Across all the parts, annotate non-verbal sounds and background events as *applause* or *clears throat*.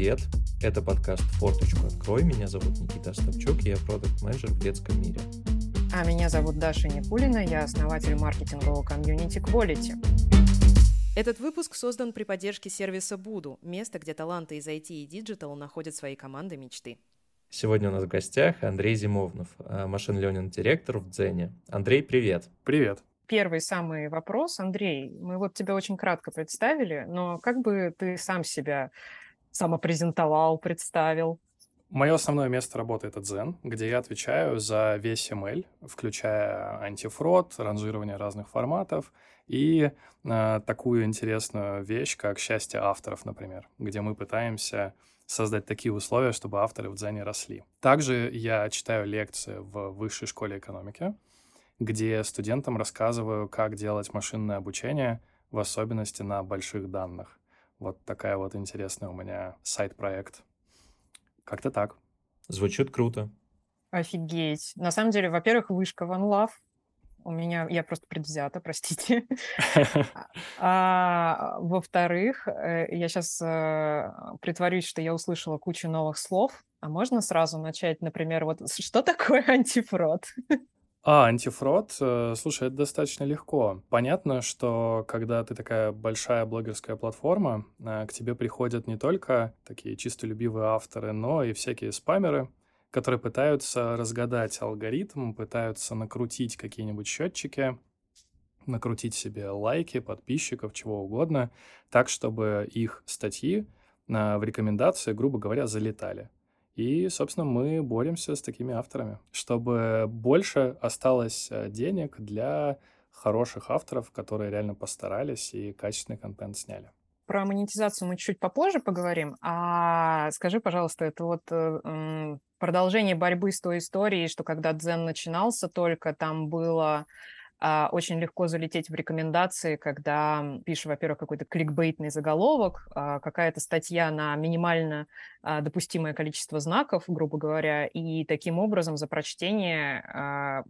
Привет! Это подкаст «Форточку открой». Меня зовут Никита Остапчук, я продукт-менеджер в детском мире. А меня зовут Даша Никулина, я основатель маркетингового комьюнити Quality. Этот выпуск создан при поддержке сервиса Budu, место, где таланты из IT и digital находят свои команды мечты. Сегодня у нас в гостях Андрей Зимовнов, machine learning директор в Дзене. Андрей, привет. Привет. Первый самый вопрос, Андрей. Мы вот тебя очень кратко представили, но как бы ты сам себя самопрезентовал, представил? Мое основное место работы — это Zen, где я отвечаю за весь ML, включая антифрод, ранжирование разных форматов и э, такую интересную вещь, как счастье авторов, например, где мы пытаемся создать такие условия, чтобы авторы в Дзене росли. Также я читаю лекции в высшей школе экономики, где студентам рассказываю, как делать машинное обучение, в особенности на больших данных. Вот такая вот интересная у меня сайт-проект. Как-то так. Звучит круто. Офигеть. На самом деле, во-первых, вышка One Love. У меня, я просто предвзята, простите. *laughs* А, во-вторых, э, я сейчас э, притворюсь, что я услышала кучу новых слов. А можно сразу начать, например, вот что такое антифрод? А, антифрод, э, слушай, это достаточно легко. Понятно, что когда ты такая большая блогерская платформа, э, к тебе приходят не только такие чистолюбивые авторы, но и всякие спамеры, которые пытаются разгадать алгоритм, пытаются накрутить какие-нибудь счетчики, накрутить себе лайки, подписчиков, чего угодно, так, чтобы их статьи э, в рекомендации, грубо говоря, залетали. И, собственно, мы боремся с такими авторами, чтобы больше осталось э, денег для хороших авторов, которые реально постарались и качественный контент сняли. Про монетизацию мы чуть попозже поговорим. А скажи, пожалуйста, это вот э, продолжение борьбы с той историей, что когда Дзен начинался только, там было очень легко залететь в рекомендации, когда пишешь, во-первых, какой-то кликбейтный заголовок, а, какая-то статья на минимально а, допустимое количество знаков, грубо говоря, и таким образом за прочтение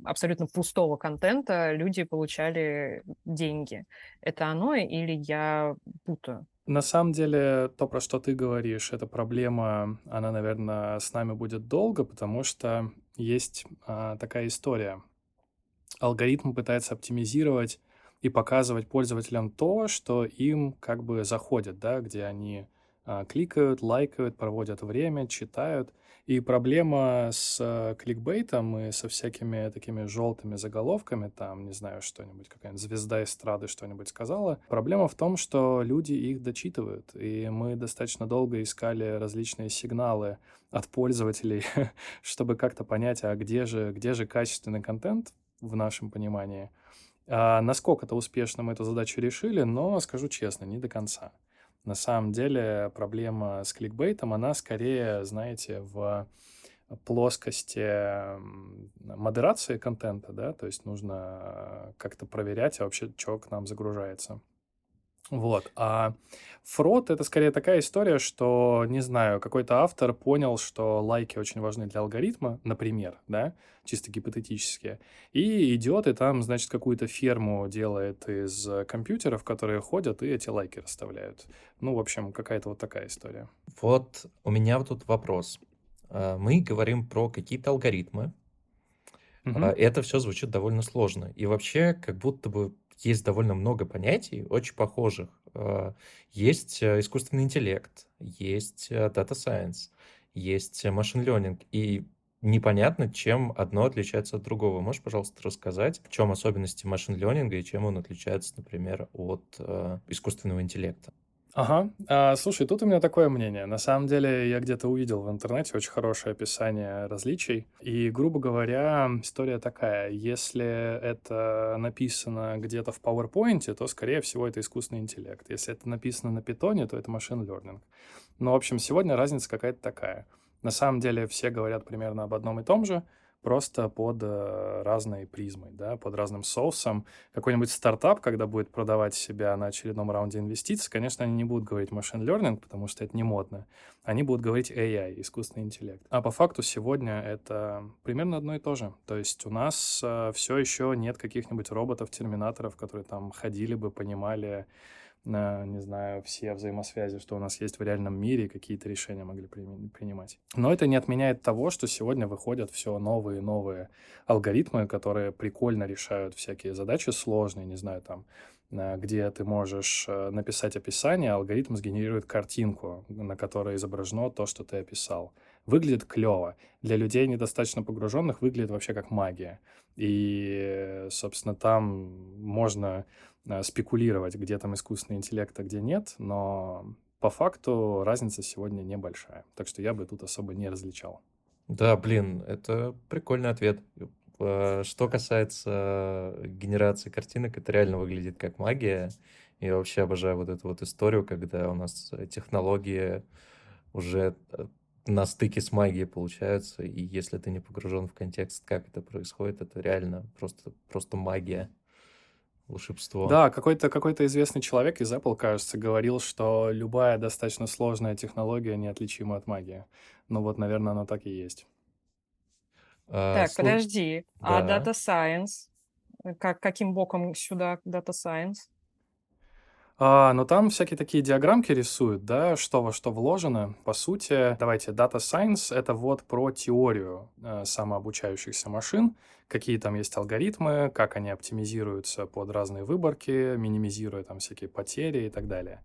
абсолютно пустого контента люди получали деньги. Это оно или я путаю? На самом деле, то, про что ты говоришь, эта проблема, она, наверное, с нами будет долго, потому что есть а, такая история алгоритм пытается оптимизировать и показывать пользователям то, что им как бы заходит, да, где они а, кликают, лайкают, проводят время, читают. И проблема с а, кликбейтом и со всякими такими желтыми заголовками, там, не знаю, что-нибудь, какая-нибудь звезда эстрады что-нибудь сказала, проблема в том, что люди их дочитывают. И мы достаточно долго искали различные сигналы от пользователей, *laughs* чтобы как-то понять, а где же, где же качественный контент, в нашем понимании. А насколько-то успешно мы эту задачу решили, но, скажу честно, не до конца. На самом деле проблема с кликбейтом, она скорее, знаете, в плоскости модерации контента, да, то есть нужно как-то проверять, а вообще, что к нам загружается. Вот. А фрод — это скорее такая история, что, не знаю, какой-то автор понял, что лайки очень важны для алгоритма, например, да, чисто гипотетически, и идет и там, значит, какую-то ферму делает из компьютеров, которые ходят и эти лайки расставляют. Ну, в общем, какая-то вот такая история. Вот у меня вот тут вопрос. А, мы говорим про какие-то алгоритмы, Угу. Это все звучит довольно сложно. И вообще, как будто бы есть довольно много понятий, очень похожих. А, есть э, искусственный интеллект, есть э, data science, есть машин learning, и непонятно, чем одно отличается от другого. Можешь, пожалуйста, рассказать, в чем особенности машин ленинга и чем он отличается, например, от э, искусственного интеллекта? Ага. А, слушай, тут у меня такое мнение. На самом деле, я где-то увидел в интернете очень хорошее описание различий. И, грубо говоря, история такая. Если это написано где-то в PowerPoint, то, скорее всего, это искусственный интеллект. Если это написано на питоне, то это машин learning. Но, в общем, сегодня разница какая-то такая. На самом деле, все говорят примерно об одном и том же — просто под э, разной призмой, да, под разным соусом. Какой-нибудь стартап, когда будет продавать себя на очередном раунде инвестиций, конечно, они не будут говорить machine learning, потому что это не модно. Они будут говорить AI, искусственный интеллект. А по факту сегодня это примерно одно и то же. То есть у нас э, все еще нет каких-нибудь роботов-терминаторов, которые там ходили бы, понимали, не знаю, все взаимосвязи, что у нас есть в реальном мире, какие-то решения могли принимать. Но это не отменяет того, что сегодня выходят все новые и новые алгоритмы, которые прикольно решают всякие задачи сложные, не знаю, там, где ты можешь э, написать описание, а алгоритм сгенерирует картинку, на которой изображено то, что ты описал. Выглядит клево. Для людей, недостаточно погруженных, выглядит вообще как магия. И, собственно, там можно э, спекулировать, где там искусственный интеллект, а где нет, но по факту разница сегодня небольшая. Так что я бы тут особо не различал. Да, блин, это прикольный ответ. Э, что касается генерации картинок, это реально выглядит как магия. Я вообще обожаю вот эту вот историю, когда у нас технологии уже э, на стыке с магией получаются, и если ты не погружен в контекст, как это происходит, это реально просто, просто магия, волшебство. Да, какой-то какой известный человек из Apple, кажется, говорил, что любая достаточно сложная технология неотличима от магии. Ну вот, наверное, оно так и есть. А, так, слу... подожди. А Data Science? Как, каким боком сюда Data Science? А, но там всякие такие диаграммки рисуют, да, что во что вложено. По сути, давайте, Data Science — это вот про теорию э, самообучающихся машин, какие там есть алгоритмы, как они оптимизируются под разные выборки, минимизируя там всякие потери и так далее.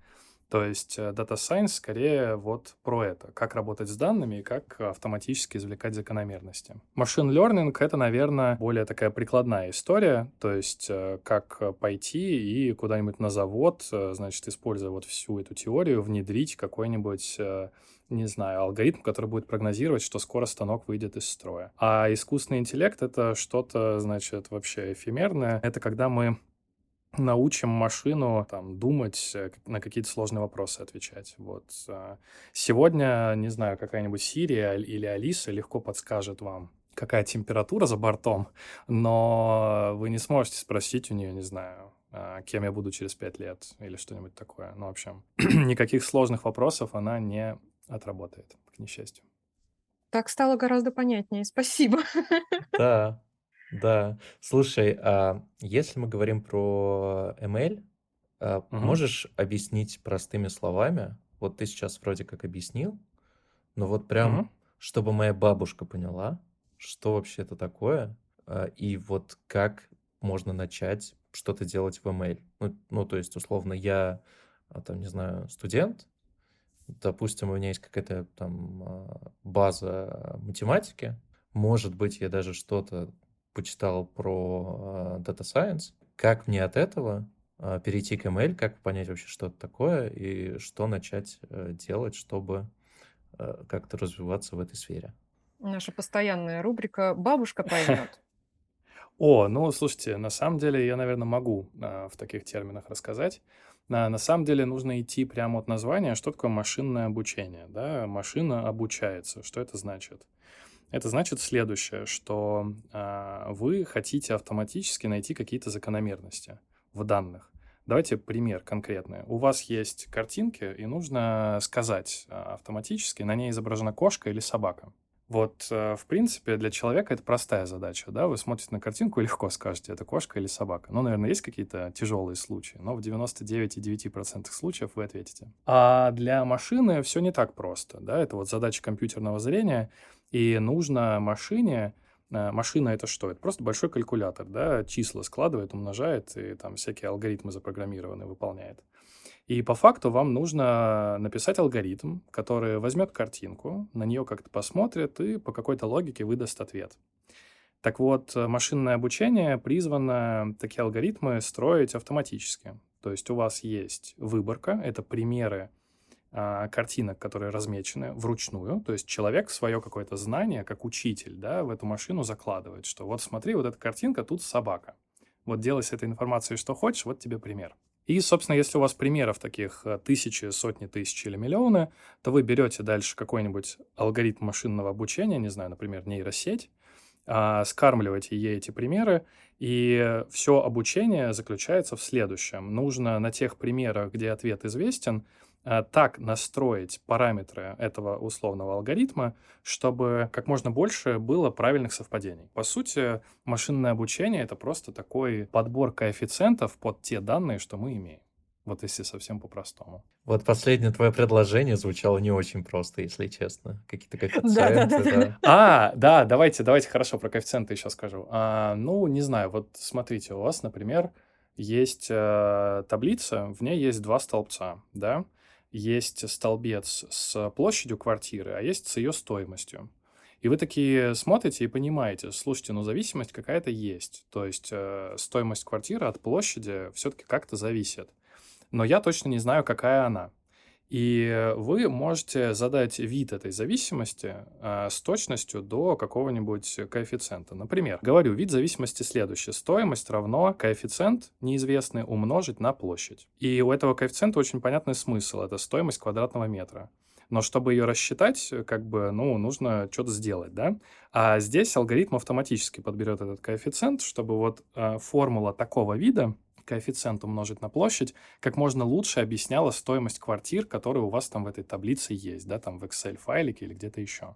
То есть э, Data Science скорее вот про это, как работать с данными и как автоматически извлекать закономерности. Machine Learning — это, наверное, более такая прикладная история, то есть э, как пойти и куда-нибудь на завод, э, значит, используя вот всю эту теорию, внедрить какой-нибудь не знаю, алгоритм, который будет прогнозировать, что скоро станок выйдет из строя. А искусственный интеллект — это что-то, значит, вообще эфемерное. Это когда мы научим машину там думать, э, на какие-то сложные вопросы отвечать. Вот. А, сегодня, не знаю, какая-нибудь Сирия или Алиса легко подскажет вам, какая температура за бортом, но вы не сможете спросить у нее, не знаю, а, кем я буду через пять лет или что-нибудь такое. Ну, в общем, *clears throat* никаких сложных вопросов она не отработает, к несчастью. Так стало гораздо понятнее. Спасибо. Да, да. Слушай, а если мы говорим про ML, Мгм. можешь объяснить простыми словами? Вот ты сейчас вроде как объяснил, но вот прям, Мгм. чтобы моя бабушка поняла, что вообще это такое, а, и вот как можно начать что-то делать в ML. Ну, ну, то есть, условно, я, а, там, не знаю, студент, допустим, у меня есть какая-то там база математики, может быть, я даже что-то почитал про Data Science. Как мне от этого а, перейти к ML, как понять вообще, что это такое, и что начать э, делать, чтобы э, как-то развиваться в этой сфере? Наша постоянная рубрика «Бабушка поймет». *laughs* О, ну, слушайте, на самом деле я, наверное, могу в таких терминах рассказать. А, на самом деле нужно идти прямо от названия, что такое машинное обучение. Да? Машина обучается. Что это значит? Это значит следующее, что э, вы хотите автоматически найти какие-то закономерности в данных. Давайте пример конкретный. У вас есть картинки, и нужно сказать э, автоматически, на ней изображена кошка или собака. Вот, э, в принципе, для человека это простая задача, да, вы смотрите на картинку и легко скажете, это кошка или собака. Ну, наверное, есть какие-то тяжелые случаи, но в 99,9% случаев вы ответите. А для машины все не так просто, да, это вот задача компьютерного зрения, и нужно машине, э, машина это что? Это просто большой калькулятор, да, числа складывает, умножает, и там всякие алгоритмы запрограммированные выполняет. И по факту вам нужно написать алгоритм, который возьмет картинку, на нее как-то посмотрит и по какой-то логике выдаст ответ. Так вот, машинное обучение призвано такие алгоритмы строить автоматически. То есть у вас есть выборка, это примеры а, картинок, которые размечены вручную. То есть человек свое какое-то знание, как учитель, да, в эту машину закладывает, что вот смотри, вот эта картинка, тут собака. Вот делай с этой информацией что хочешь, вот тебе пример. И, собственно, если у вас примеров таких э, тысячи, сотни тысяч или миллионы, то вы берете дальше какой-нибудь алгоритм машинного обучения, не знаю, например, нейросеть, а, скармливаете ей эти примеры, и все обучение заключается в следующем. Нужно на тех примерах, где ответ известен, так настроить параметры этого условного алгоритма, чтобы как можно больше было правильных совпадений. По сути, машинное обучение — это просто такой подбор коэффициентов под те данные, что мы имеем. Вот если совсем по-простому. Вот последнее твое предложение звучало не очень просто, если честно. Какие-то коэффициенты, *laughs* да. А, да, давайте, давайте хорошо про коэффициенты еще скажу. А, ну, не знаю, вот смотрите, у вас, например, есть э, таблица, в ней есть два столбца, да? Есть столбец с площадью квартиры, а есть с ее стоимостью. И вы такие смотрите и понимаете, слушайте, ну зависимость какая-то есть. То есть э, стоимость квартиры от площади все-таки как-то зависит но я точно не знаю, какая она. И вы можете задать вид этой зависимости э, с точностью до какого-нибудь коэффициента. Например, говорю, вид зависимости следующий. Стоимость равно коэффициент неизвестный умножить на площадь. И у этого коэффициента очень понятный смысл. Это стоимость квадратного метра. Но чтобы ее рассчитать, как бы, ну, нужно что-то сделать, да? А здесь алгоритм автоматически подберет этот коэффициент, чтобы вот э, формула такого вида коэффициент умножить на площадь, как можно лучше объясняла стоимость квартир, которые у вас там в этой таблице есть, да, там в Excel-файлике или где-то еще.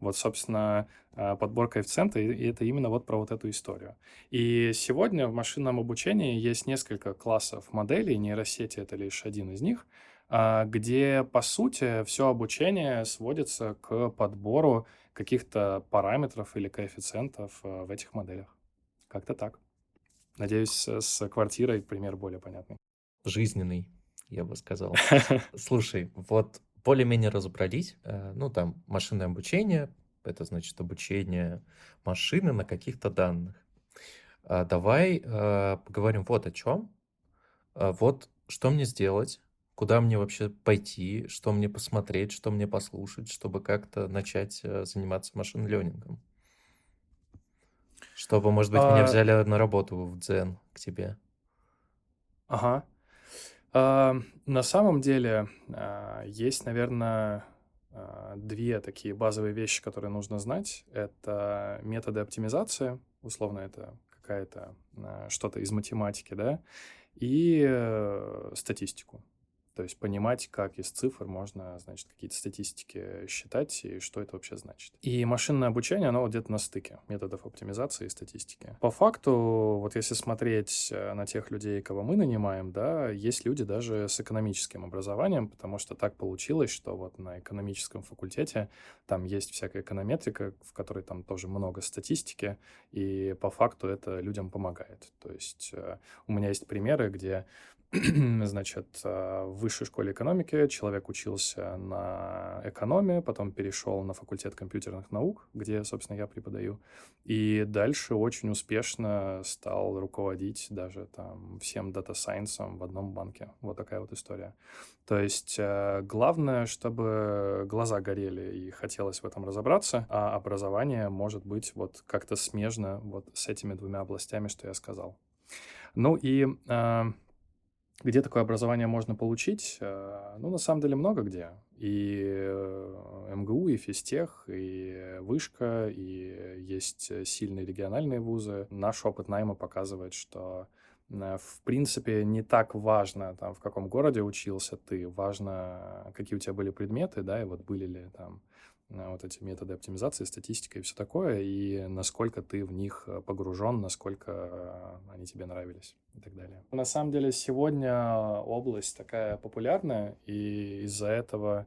Вот, собственно, а, подбор коэффициента, и это именно вот про вот эту историю. И сегодня в машинном обучении есть несколько классов моделей, нейросети — это лишь один из них, а, где, по сути, все обучение сводится к подбору каких-то параметров или коэффициентов а, в этих моделях. Как-то так. Надеюсь, с квартирой пример более понятный. Жизненный, я бы сказал. *laughs* Слушай, вот более-менее разобрались. Э, ну, там, машинное обучение, это значит обучение машины на каких-то данных. А давай э, поговорим вот о чем. А вот что мне сделать, куда мне вообще пойти, что мне посмотреть, что мне послушать, чтобы как-то начать э, заниматься машин-ленингом. Чтобы, может быть, меня а взяли на работу в Дзен к тебе. Ага. А, на самом деле а, есть, наверное, две такие базовые вещи, которые нужно знать. Это методы оптимизации, условно это какая-то что-то из математики, да, и э, статистику. То есть понимать, как из цифр можно, значит, какие-то статистики считать и что это вообще значит. И машинное обучение, оно вот где-то на стыке методов оптимизации и статистики. По факту, вот если смотреть э, на тех людей, кого мы нанимаем, да, есть люди даже с экономическим образованием, потому что так получилось, что вот на экономическом факультете там есть всякая эконометрика, в которой там тоже много статистики, и по факту это людям помогает. То есть э, у меня есть примеры, где *clears throat* значит, э, в высшей школе экономики человек учился на экономе, потом перешел на факультет компьютерных наук, где, собственно, я преподаю, и дальше очень успешно стал руководить даже там всем data science ом в одном банке. Вот такая вот история. То есть э, главное, чтобы глаза горели и хотелось в этом разобраться, а образование может быть вот как-то смежно вот с этими двумя областями, что я сказал. Ну и э, где такое образование можно получить? Э, ну, на самом деле, много где. И э, МГУ, и физтех, и Вышка, и есть сильные региональные вузы. Наш опыт найма показывает, что э, в принципе, не так важно, там, в каком городе учился ты, важно, какие у тебя были предметы, да, и вот были ли там вот эти методы оптимизации, статистика и все такое, и насколько ты в них э, погружен, насколько э, они тебе нравились и так далее. На самом деле сегодня область такая популярная, и из-за этого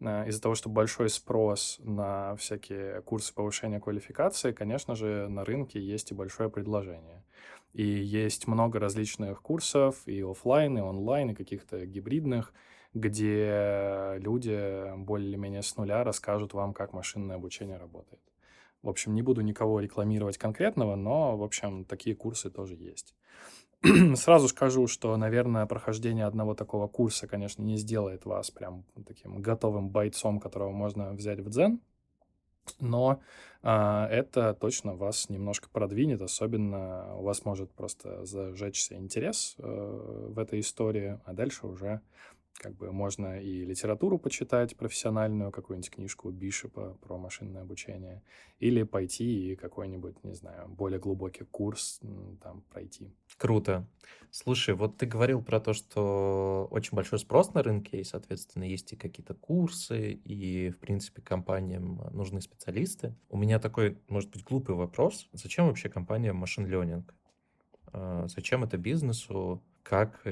э, из-за того, что большой спрос на всякие курсы повышения квалификации, конечно же, на рынке есть и большое предложение. И есть много различных курсов, и офлайн, и онлайн, и каких-то гибридных, где люди более-менее с нуля расскажут вам, как машинное обучение работает. В общем, не буду никого рекламировать конкретного, но, в общем, такие курсы тоже есть. *clears throat* Сразу скажу, что, наверное, прохождение одного такого курса, конечно, не сделает вас прям таким готовым бойцом, которого можно взять в дзен, но а, это точно вас немножко продвинет, особенно у вас может просто зажечься интерес э, в этой истории, а дальше уже как бы можно и литературу почитать профессиональную, какую-нибудь книжку Бишопа про машинное обучение, или пойти и какой-нибудь, не знаю, более глубокий курс там пройти. Круто. Слушай, вот ты говорил про то, что очень большой спрос на рынке, и, соответственно, есть и какие-то курсы, и, в принципе, компаниям нужны специалисты. У меня такой, может быть, глупый вопрос. Зачем вообще компания Learning? А, зачем это бизнесу? как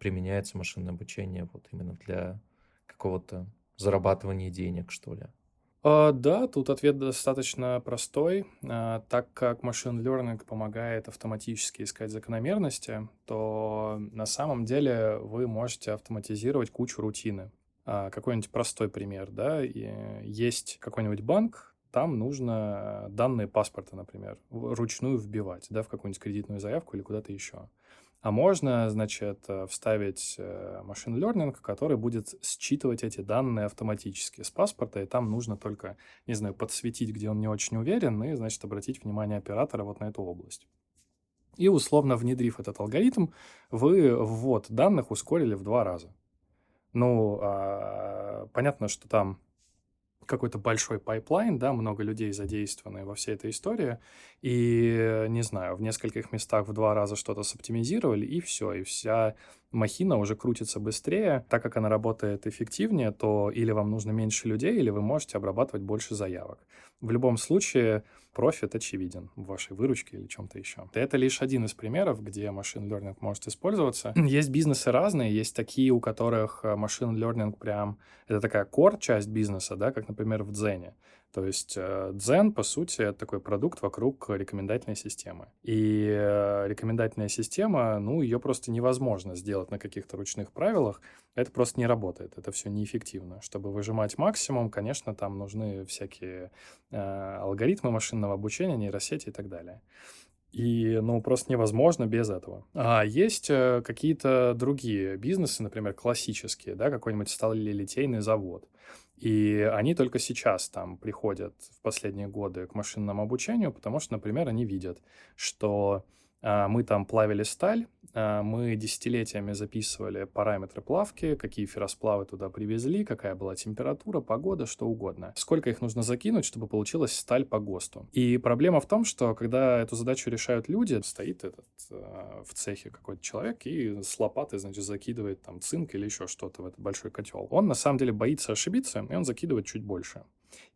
применяется машинное обучение вот именно для какого-то зарабатывания денег, что ли? А, да, тут ответ достаточно простой. А, так как машин learning помогает автоматически искать закономерности, то на самом деле вы можете автоматизировать кучу рутины. А, какой-нибудь простой пример, да, есть какой-нибудь банк, там нужно данные паспорта, например, ручную вбивать, да, в какую-нибудь кредитную заявку или куда-то еще. А можно, значит, э, вставить машин э, learning, который будет считывать эти данные автоматически с паспорта, и там нужно только, не знаю, подсветить, где он не очень уверен, и, значит, обратить внимание оператора вот на эту область. И условно внедрив этот алгоритм, вы ввод данных ускорили в два раза. Ну, а, понятно, что там какой-то большой pipeline, да, много людей задействованы во всей этой истории, и, не знаю, в нескольких местах в два раза что-то соптимизировали, и все, и вся махина уже крутится быстрее. Так как она работает эффективнее, то или вам нужно меньше людей, или вы можете обрабатывать больше заявок. В любом случае, профит очевиден в вашей выручке или чем-то еще. Это лишь один из примеров, где machine learning может использоваться. *clears throat* Есть бизнесы разные, есть такие, у которых machine learning прям... Это такая core часть бизнеса, да, как, например, в Дзене. То есть э, Дзен, по сути, это такой продукт вокруг рекомендательной системы. И э, рекомендательная система, ну, ее просто невозможно сделать на каких-то ручных правилах. Это просто не работает, это все неэффективно. Чтобы выжимать максимум, конечно, там нужны всякие э, алгоритмы машинного обучения, нейросети и так далее. И, ну, просто невозможно без этого. А есть э, какие-то другие бизнесы, например, классические, да, какой-нибудь сталелитейный завод. И они только сейчас там приходят в последние годы к машинному обучению, потому что, например, они видят, что мы там плавили сталь, а, мы десятилетиями записывали параметры плавки, какие ферросплавы туда привезли, какая была температура, погода, что угодно. Сколько их нужно закинуть, чтобы получилась сталь по ГОСТу. И проблема в том, что когда эту задачу решают люди, стоит этот э, в цехе какой-то человек и с лопатой, значит, закидывает там цинк или еще что-то в этот большой котел. Он на самом деле боится ошибиться, и он закидывает чуть больше.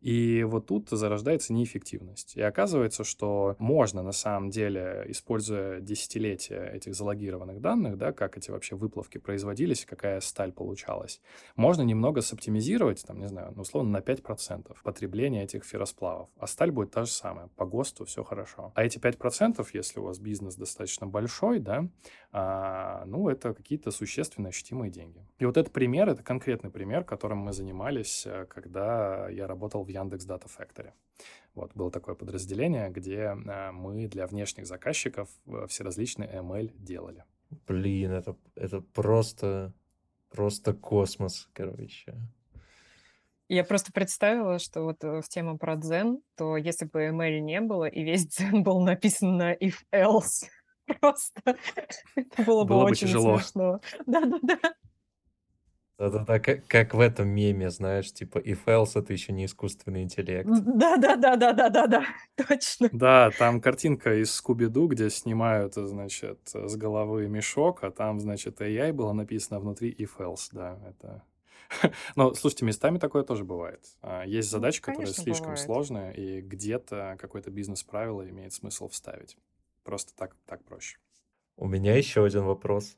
И вот тут зарождается неэффективность. И оказывается, что можно на самом деле, используя десятилетия этих залогированных данных, да, как эти вообще выплавки производились, какая сталь получалась, можно немного соптимизировать, там, не знаю, ну, условно, на 5% потребления этих ферросплавов. А сталь будет та же самая. По ГОСТу все хорошо. А эти 5%, если у вас бизнес достаточно большой, да, ну, это какие-то существенно ощутимые деньги. И вот этот пример, это конкретный пример, которым мы занимались, э, когда я работал в Яндекс Data Factory. Вот, было такое подразделение, где а, мы для внешних заказчиков э, все различные ML делали. Блин, это, это просто, просто космос, короче. Я просто представила, что вот э, в тему про дзен, то если бы ML не было, и весь *laughs* дзен был написан на if-else, просто это было бы было очень бы тяжело. смешно. Да-да-да. Да-да-да, как, как в этом меме, знаешь, типа if else это еще не искусственный интеллект. Да-да-да-да-да-да-да, *laughs* точно. Да, там картинка из Скуби-Ду, где снимают, значит, с головы мешок, а там, значит, AI было написано внутри if else, да, это... *laughs* Но, слушайте, местами такое тоже бывает. А, есть ну, задачи, которые слишком бывает. сложные, и где-то какое-то бизнес-правило имеет смысл вставить. Просто так, так проще. У меня еще один вопрос.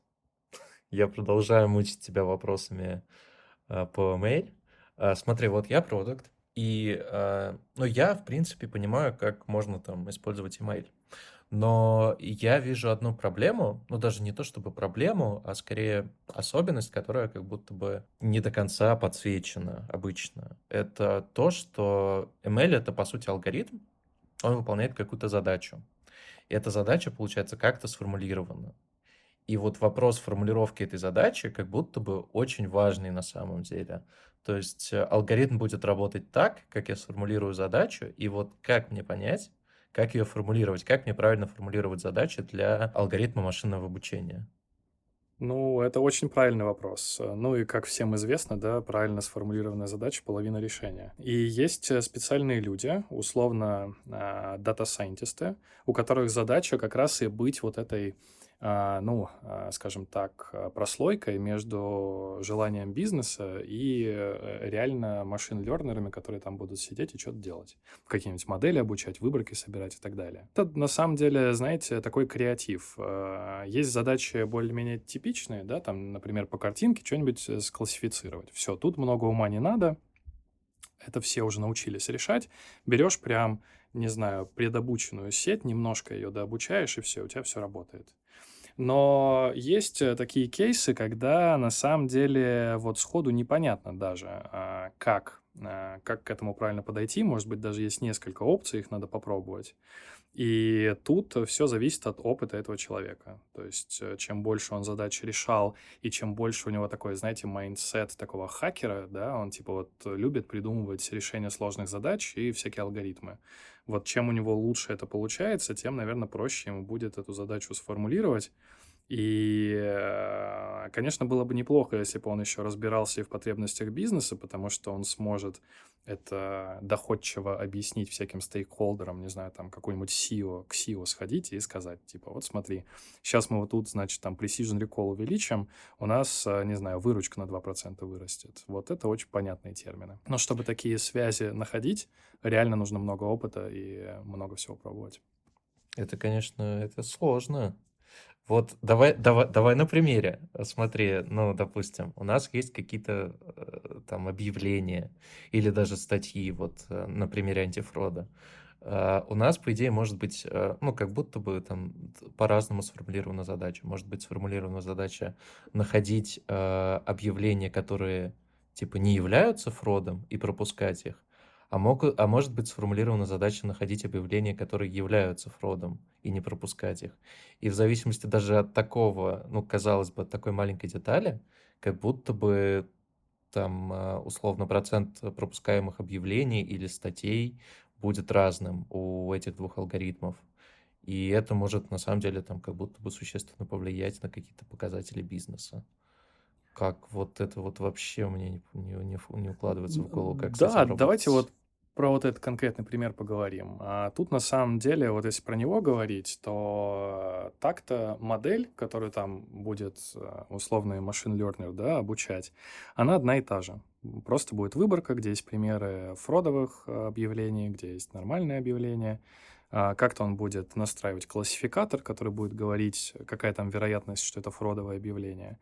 Я продолжаю мучить тебя вопросами э, по mail. Э, смотри, вот я продукт, и э, ну, я, в принципе, понимаю, как можно там использовать email. Но я вижу одну проблему, ну даже не то чтобы проблему, а скорее особенность, которая как будто бы не до конца подсвечена обычно. Это то, что ML это по сути алгоритм, он выполняет какую-то задачу. Эта задача, получается, как-то сформулирована. И вот вопрос формулировки этой задачи как будто бы очень важный на самом деле. То есть э, алгоритм будет работать так, как я сформулирую задачу, и вот как мне понять, как ее формулировать, как мне правильно формулировать задачи для алгоритма машинного обучения. Ну, это очень правильный вопрос. Ну и, как всем известно, да, правильно сформулированная задача — половина решения. И есть э, специальные люди, условно, дата-сайентисты, у которых задача как раз и быть вот этой а, ну, а, скажем так, а, прослойкой между желанием бизнеса и э, реально машин-лернерами, которые там будут сидеть и что-то делать. Какие-нибудь модели обучать, выборки собирать и так далее. Это, на самом деле, знаете, такой креатив. Есть задачи более-менее типичные, да, там, например, по картинке что-нибудь э, склассифицировать. Все, тут много ума не надо, это все уже научились решать. Берешь прям, не знаю, предобученную сеть, немножко ее дообучаешь, и все, у тебя все работает. Но есть э, такие кейсы, когда на самом деле вот сходу непонятно даже, а, как, а, как к этому правильно подойти. Может быть, даже есть несколько опций, их надо попробовать. И тут все зависит от опыта этого человека. То есть, э, чем больше он задач решал, и чем больше у него такой, знаете, mindset такого хакера, да, он типа вот любит придумывать решения сложных задач и всякие алгоритмы. Вот чем у него лучше это получается, тем, наверное, проще ему будет эту задачу сформулировать. И, э, конечно, было бы неплохо, если бы он еще разбирался и в потребностях бизнеса, потому что он сможет это доходчиво объяснить всяким stakeholder ам, не знаю, там какой-нибудь CEO, к CEO сходить и сказать, типа, вот смотри, сейчас мы вот тут, значит, там precision recall увеличим, у нас, э, не знаю, выручка на 2% вырастет. Вот это очень понятные термины. Но чтобы такие связи находить, реально нужно много опыта и много всего пробовать. Это, конечно, это сложно. Вот давай, давай, давай на примере. Смотри, ну, допустим, у нас есть какие-то э, там объявления или даже статьи, вот э, на примере антифрода. Uh, у нас, по идее, может быть, uh, ну, как будто бы там по-разному сформулирована задача. Может быть, сформулирована задача находить объявления, которые, типа, не являются фродом и пропускать их. А, мог, а может быть сформулирована задача находить объявления, которые являются фродом, и не пропускать их. И в зависимости даже от такого, ну, казалось бы, от такой маленькой детали, как будто бы там а, условно процент пропускаемых объявлений или статей будет разным у этих двух алгоритмов. И это может на самом деле там как будто бы существенно повлиять на какие-то показатели бизнеса как вот это вот вообще меня не, не, не укладывается в голову, как Да, давайте вот про вот этот конкретный пример поговорим. А тут на самом деле, вот если про него говорить, то так-то модель, которую там будет э, условный машин learner, да, обучать, она одна и та же. Просто будет выборка, где есть примеры фродовых э, объявлений, где есть нормальные объявления. А как-то он будет настраивать классификатор, который будет говорить, какая там вероятность, что это фродовое объявление.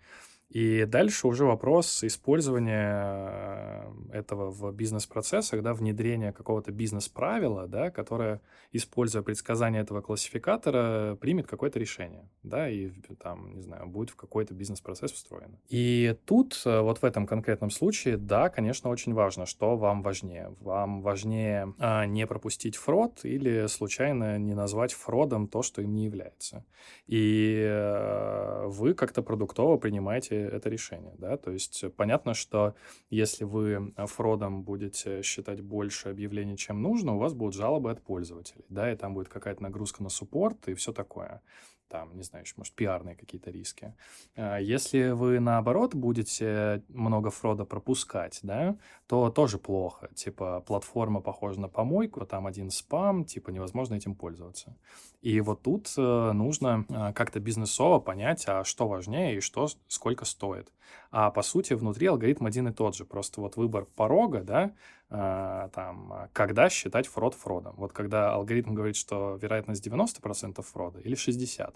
И дальше уже вопрос использования э, этого в бизнес-процессах, да, внедрения какого-то бизнес-правила, да, которое, используя предсказание этого классификатора, примет какое-то решение, да, и там, не знаю, будет в какой-то бизнес-процесс встроено. И тут, э, вот в этом конкретном случае, да, конечно, очень важно, что вам важнее. Вам важнее а, не пропустить фрод или случайно не назвать фродом то, что им не является. И а, вы как-то продуктово принимаете это решение, да, то есть понятно, что если вы фродом будете считать больше объявлений, чем нужно, у вас будут жалобы от пользователей, да, и там будет какая-то нагрузка на суппорт и все такое там, не знаю, еще, может, пиарные какие-то риски. А если вы, наоборот, будете много фрода пропускать, да, то тоже плохо. Типа, платформа похожа на помойку, там один спам, типа, невозможно этим пользоваться. И вот тут э, нужно э, как-то бизнесово понять, а что важнее и что сколько стоит. А по сути, внутри алгоритм один и тот же. Просто вот выбор порога, да, э, там, когда считать фрод фродом. Вот когда алгоритм говорит, что вероятность 90% фрода или 60%.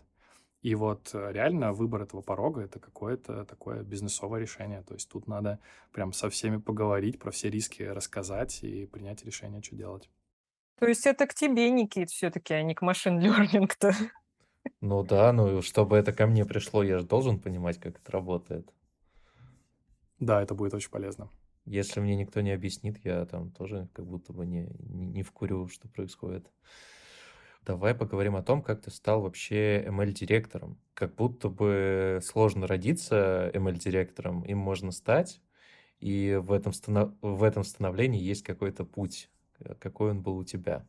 И вот э, реально выбор этого порога — это какое-то такое бизнесовое решение. То есть тут надо прям со всеми поговорить, про все риски рассказать и принять решение, что делать. То есть это к тебе, Никит, все-таки, а не к машин лернинг-то. Ну да, ну чтобы это ко мне пришло, я же должен понимать, как это работает. Да, это будет очень полезно. Если мне никто не объяснит, я там тоже как будто бы не, не, не вкурю, что происходит. Давай поговорим о том, как ты стал вообще ML-директором. Как будто бы сложно родиться ML-директором, им можно стать, и в этом, станов... в этом становлении есть какой-то путь. Какой он был у тебя?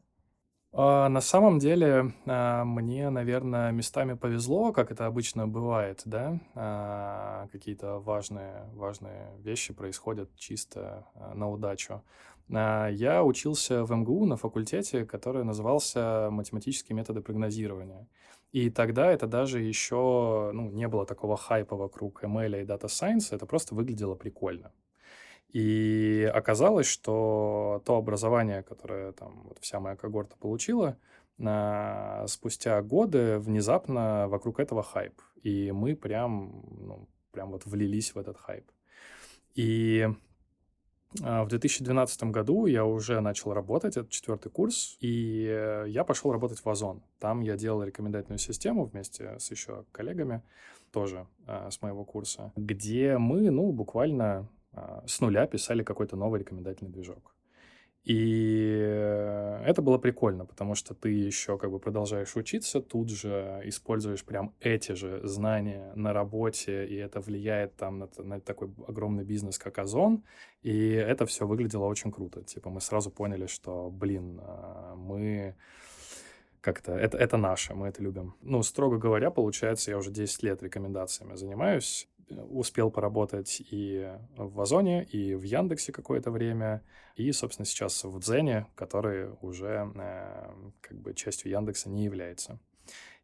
А, на самом деле, а, мне, наверное, местами повезло, как это обычно бывает, да, а, какие-то важные, важные вещи происходят чисто на удачу. Я учился в МГУ на факультете, который назывался «Математические методы прогнозирования». И тогда это даже еще ну, не было такого хайпа вокруг ML и Data Science, это просто выглядело прикольно. И оказалось, что то образование, которое там вот вся моя когорта получила, на, спустя годы внезапно вокруг этого хайп. И мы прям, ну, прям вот влились в этот хайп. И а, в 2012 году я уже начал работать, это четвертый курс, и э, я пошел работать в Озон. Там я делал рекомендательную систему вместе с еще коллегами, тоже а, с моего курса, где мы, ну, буквально а, с нуля писали какой-то новый рекомендательный движок. И это было прикольно, потому что ты еще как бы продолжаешь учиться, тут же используешь прям эти же знания на работе, и это влияет там на, на такой огромный бизнес, как Озон, и это все выглядело очень круто. Типа мы сразу поняли, что, блин, а, мы как-то это, это наше, мы это любим. Ну, строго говоря, получается, я уже 10 лет рекомендациями занимаюсь успел поработать и в Озоне, и в Яндексе какое-то время, и, собственно, сейчас в Дзене, который уже э, как бы частью Яндекса не является.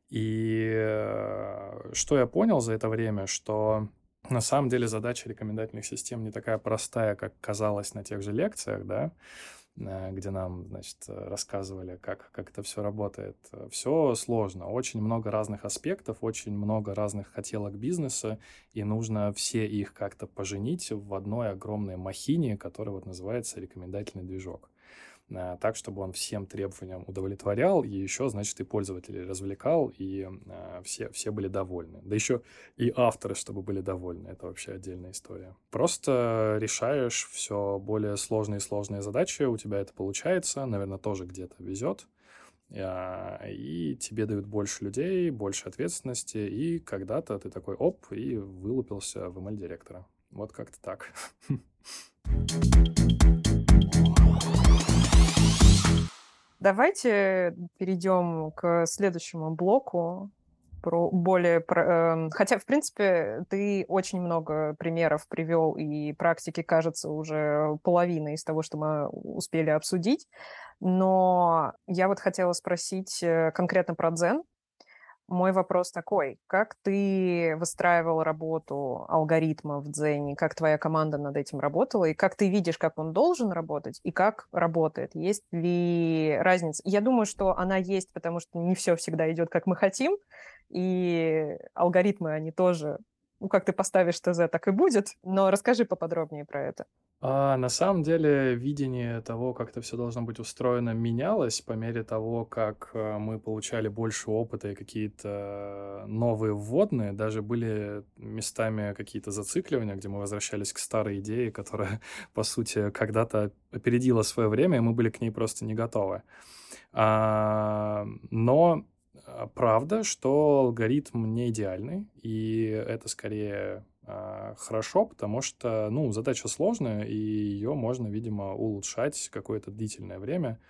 И э, что я понял за это время, что на самом деле задача рекомендательных систем не такая простая, как казалось на тех же лекциях, да, где нам, значит, рассказывали, как, как это все работает. Все сложно, очень много разных аспектов, очень много разных хотелок бизнеса, и нужно все их как-то поженить в одной огромной махине, которая вот называется рекомендательный движок. Э, так, чтобы он всем требованиям удовлетворял, и еще, значит, и пользователей развлекал, и э, все, все были довольны. Да еще и авторы, чтобы были довольны. Это вообще отдельная история. Просто решаешь все более сложные и сложные задачи, у тебя это получается, наверное, тоже где-то везет, э, и тебе дают больше людей, больше ответственности, и когда-то ты такой оп, и вылупился в ML-директора. Вот как-то так. *laughs* Давайте перейдем к следующему блоку про более... Про, э, хотя, в принципе, ты очень много примеров привел, и практики, кажется, уже половина из того, что мы успели обсудить. Но я вот хотела спросить э, конкретно про дзен, мой вопрос такой. Как ты выстраивал работу алгоритма в Дзене? Как твоя команда над этим работала? И как ты видишь, как он должен работать? И как работает? Есть ли разница? Я думаю, что она есть, потому что не все всегда идет, как мы хотим. И алгоритмы, они тоже ну, как ты поставишь ТЗ, так и будет. Но расскажи поподробнее про это. А, на самом деле, видение того, как это все должно быть устроено, менялось по мере того, как э, мы получали больше опыта и какие-то новые вводные. Даже были местами какие-то зацикливания, где мы возвращались к старой идее, которая, *laughs* по сути, когда-то опередила свое время, и мы были к ней просто не готовы. А, но правда, что алгоритм не идеальный, и это скорее а, хорошо, потому что, ну, задача сложная, и ее можно, видимо, улучшать какое-то длительное время,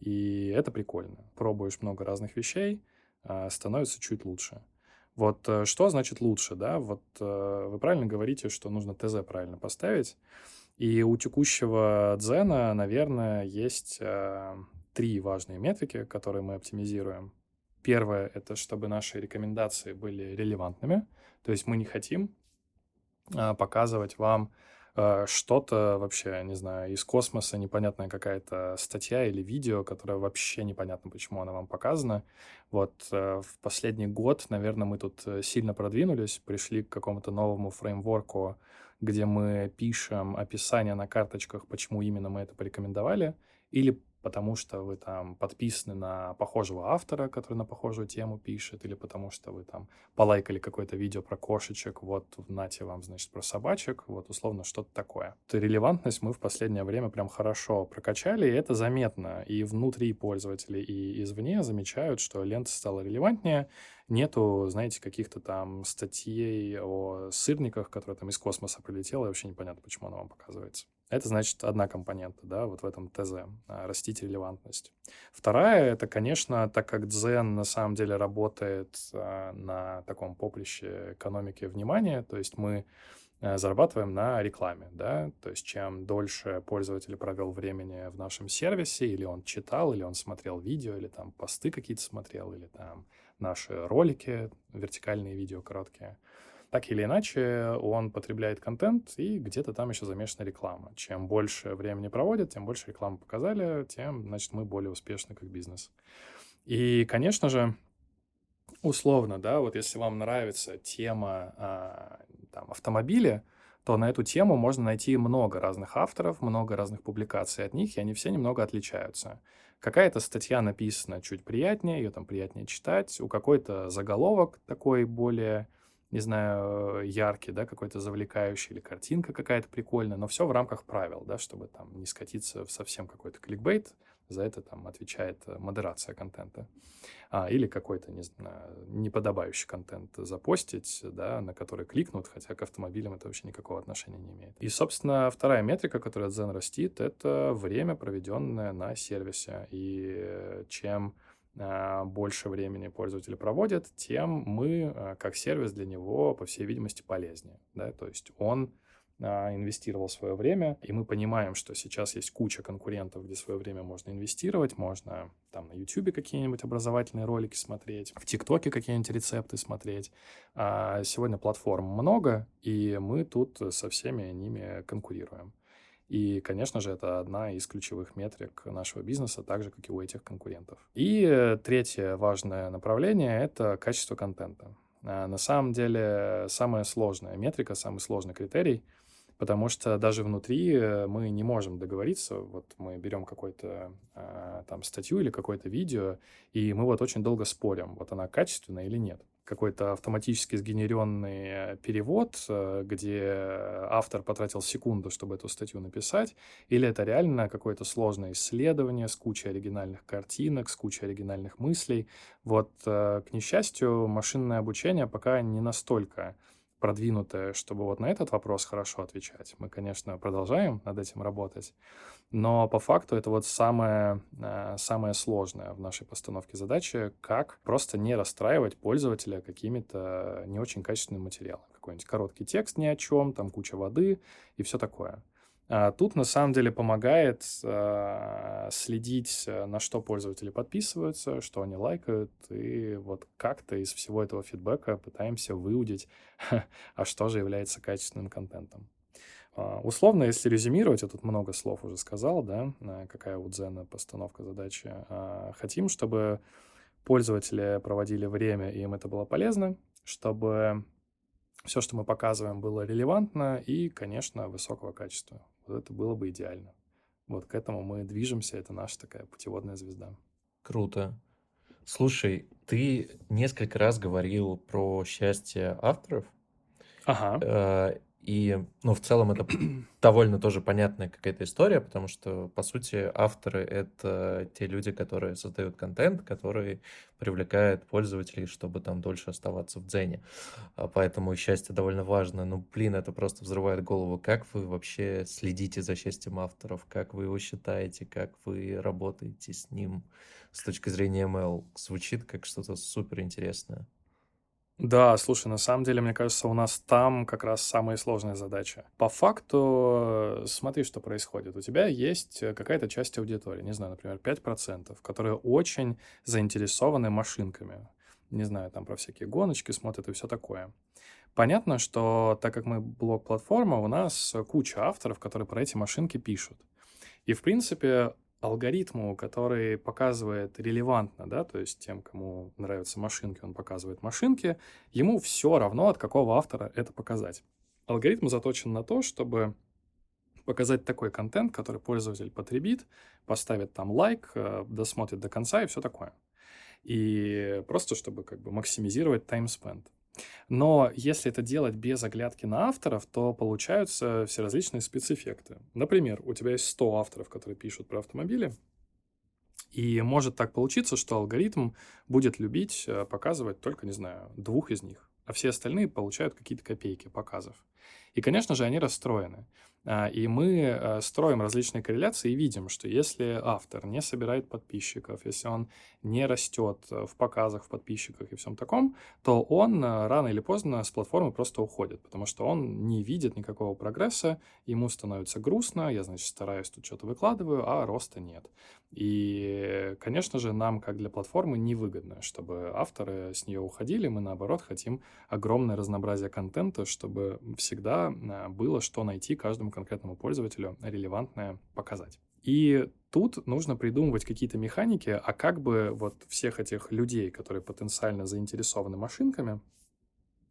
и это прикольно. Пробуешь много разных вещей, а, становится чуть лучше. Вот э, что значит лучше, да? Вот э, вы правильно говорите, что нужно ТЗ правильно поставить, и у текущего дзена, наверное, есть э, три важные метрики, которые мы оптимизируем. Первое — это чтобы наши рекомендации были релевантными. То есть мы не хотим а, показывать вам а, что-то вообще, не знаю, из космоса, непонятная какая-то статья или видео, которая вообще непонятно, почему она вам показана. Вот а, в последний год, наверное, мы тут э, сильно продвинулись, пришли к какому-то новому фреймворку, где мы пишем описание на карточках, почему именно мы это порекомендовали, или потому что вы там подписаны на похожего автора, который на похожую тему пишет, или потому что вы там полайкали какое-то видео про кошечек, вот нате вам, значит, про собачек, вот условно что-то такое. Эту релевантность мы в последнее время прям хорошо прокачали, и это заметно. И внутри пользователей, и извне замечают, что лента стала релевантнее, нету, знаете, каких-то там статей о сырниках, которые там из космоса прилетела, и вообще непонятно, почему она вам показывается. Это значит одна компонента, да, вот в этом ТЗ, а, растить релевантность. Вторая, это, конечно, так как Дзен на самом деле работает а, на таком поприще экономики внимания, то есть мы а, зарабатываем на рекламе, да, то есть чем дольше пользователь провел времени в нашем сервисе, или он читал, или он смотрел видео, или там посты какие-то смотрел, или там наши ролики, вертикальные видео короткие. Так или иначе, он потребляет контент, и где-то там еще замешана реклама. Чем больше времени проводят, тем больше рекламы показали, тем, значит, мы более успешны как бизнес. И, конечно же, условно, да, вот если вам нравится тема а, там, автомобиля, то на эту тему можно найти много разных авторов, много разных публикаций от них, и они все немного отличаются. Какая-то статья написана чуть приятнее, ее там приятнее читать, у какой-то заголовок такой более, не знаю, яркий, да, какой-то завлекающий, или картинка какая-то прикольная, но все в рамках правил, да, чтобы там не скатиться в совсем какой-то кликбейт, за это там отвечает э, модерация контента. А, или какой-то, не знаю, неподобающий контент запостить, да, на который кликнут, хотя к автомобилям это вообще никакого отношения не имеет. И, собственно, вторая метрика, которая Zen растит, это время, проведенное на сервисе. И чем а, больше времени пользователь проводит, тем мы, а, как сервис для него, по всей видимости, полезнее. Да? То есть он а, инвестировал свое время, и мы понимаем, что сейчас есть куча конкурентов, где свое время можно инвестировать, можно там на YouTube какие-нибудь образовательные ролики смотреть, в ТикТоке какие-нибудь рецепты смотреть. А сегодня платформ много, и мы тут со всеми ними конкурируем. И, конечно же, это одна из ключевых метрик нашего бизнеса, так же, как и у этих конкурентов. И третье важное направление — это качество контента. А, на самом деле, самая сложная метрика, самый сложный критерий — потому что даже внутри э, мы не можем договориться. Вот мы берем какую-то э, там статью или какое-то видео, и мы вот очень долго спорим, вот она качественная или нет. Какой-то автоматически сгенеренный перевод, э, где автор потратил секунду, чтобы эту статью написать, или это реально какое-то сложное исследование с кучей оригинальных картинок, с кучей оригинальных мыслей. Вот, к несчастью, машинное обучение пока не настолько продвинутое, чтобы вот на этот вопрос хорошо отвечать. Мы, конечно, продолжаем над этим работать, но по факту это вот самое, э, самое сложное в нашей постановке задачи, как просто не расстраивать пользователя какими-то не очень качественными материалами. Какой-нибудь короткий текст ни о чем, там куча воды и все такое. А тут на самом деле помогает э, следить, э, на что пользователи подписываются, что они лайкают, и вот как-то из всего этого фидбэка пытаемся выудить, *laughs* а что же является качественным контентом. Uh, условно, если резюмировать, я тут много слов уже сказал, да, какая у Дзена постановка задачи. Хотим, чтобы пользователи проводили время, и им это было полезно, чтобы все, что мы показываем, было релевантно и, конечно, высокого качества. Это было бы идеально. Вот к этому мы движемся, это наша такая путеводная звезда. Круто. Слушай, ты несколько раз говорил про счастье авторов. Ага. И, ну, в целом это *clears throat* довольно тоже понятная какая-то история, потому что, по сути, авторы — это те люди, которые создают контент, который привлекает пользователей, чтобы там дольше оставаться в дзене. А поэтому счастье довольно важно. Ну, блин, это просто взрывает голову. Как вы вообще следите за счастьем авторов? Как вы его считаете? Как вы работаете с ним с точки зрения ML? Звучит как что-то супер интересное. Да, слушай, на самом деле, мне кажется, у нас там как раз самая сложная задача. По факту, смотри, что происходит. У тебя есть какая-то часть аудитории, не знаю, например, 5%, которые очень заинтересованы машинками. Не знаю, там про всякие гоночки смотрят и все такое. Понятно, что так как мы блок-платформа, у нас куча авторов, которые про эти машинки пишут. И, в принципе, алгоритму, который показывает релевантно, да, то есть тем, кому нравятся машинки, он показывает машинки, ему все равно, от какого автора это показать. Алгоритм заточен на то, чтобы показать такой контент, который пользователь потребит, поставит там лайк, э, досмотрит до конца и все такое. И просто чтобы как бы максимизировать time spent. Но если это делать без оглядки на авторов, то получаются все различные спецэффекты. Например, у тебя есть 100 авторов, которые пишут про автомобили, и может так получиться, что алгоритм будет любить э, показывать только, не знаю, двух из них, а все остальные получают какие-то копейки показов. И, конечно же, они расстроены. А, и мы э, строим различные корреляции и видим, что если автор не собирает подписчиков, если он не растет в показах, в подписчиках и всем таком, то он э, рано или поздно с платформы просто уходит, потому что он не видит никакого прогресса, ему становится грустно, я, значит, стараюсь тут что-то выкладываю, а роста нет. И, конечно же, нам, как для платформы, невыгодно, чтобы авторы с нее уходили. Мы, наоборот, хотим огромное разнообразие контента, чтобы всегда было что найти каждому конкретному пользователю релевантное показать. И тут нужно придумывать какие-то механики, а как бы вот всех этих людей, которые потенциально заинтересованы машинками,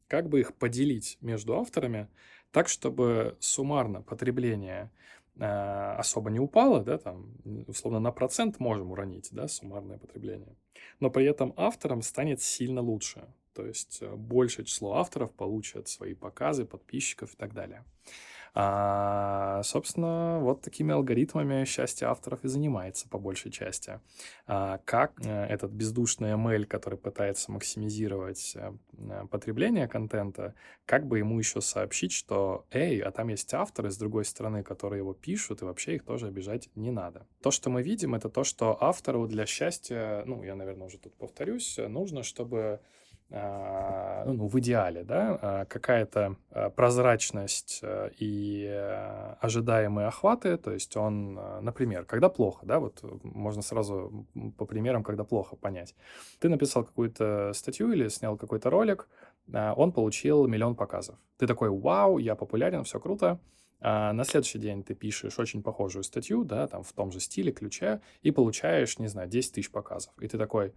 как бы их поделить между авторами так, чтобы суммарно потребление э, особо не упало, да, там, условно, на процент можем уронить, да, суммарное потребление, но при этом авторам станет сильно лучше, то есть э, большее число авторов получат свои показы, подписчиков и так далее. А, собственно, вот такими алгоритмами счастье авторов и занимается по большей части. А, как э, этот бездушный ML, который пытается максимизировать э, потребление контента, как бы ему еще сообщить, что, эй, а там есть авторы с другой стороны, которые его пишут, и вообще их тоже обижать не надо. То, что мы видим, это то, что автору для счастья, ну, я, наверное, уже тут повторюсь, нужно, чтобы ну, в идеале, да, а, какая-то а, прозрачность и ожидаемые охваты, то есть он, например, когда плохо, да, вот можно сразу по примерам, когда плохо понять. Ты написал какую-то статью или снял какой-то ролик, он получил миллион показов. Ты такой, вау, я популярен, все круто. А на следующий день ты пишешь очень похожую статью, да, там в том же стиле, ключе, и получаешь, не знаю, 10 тысяч показов. И ты такой,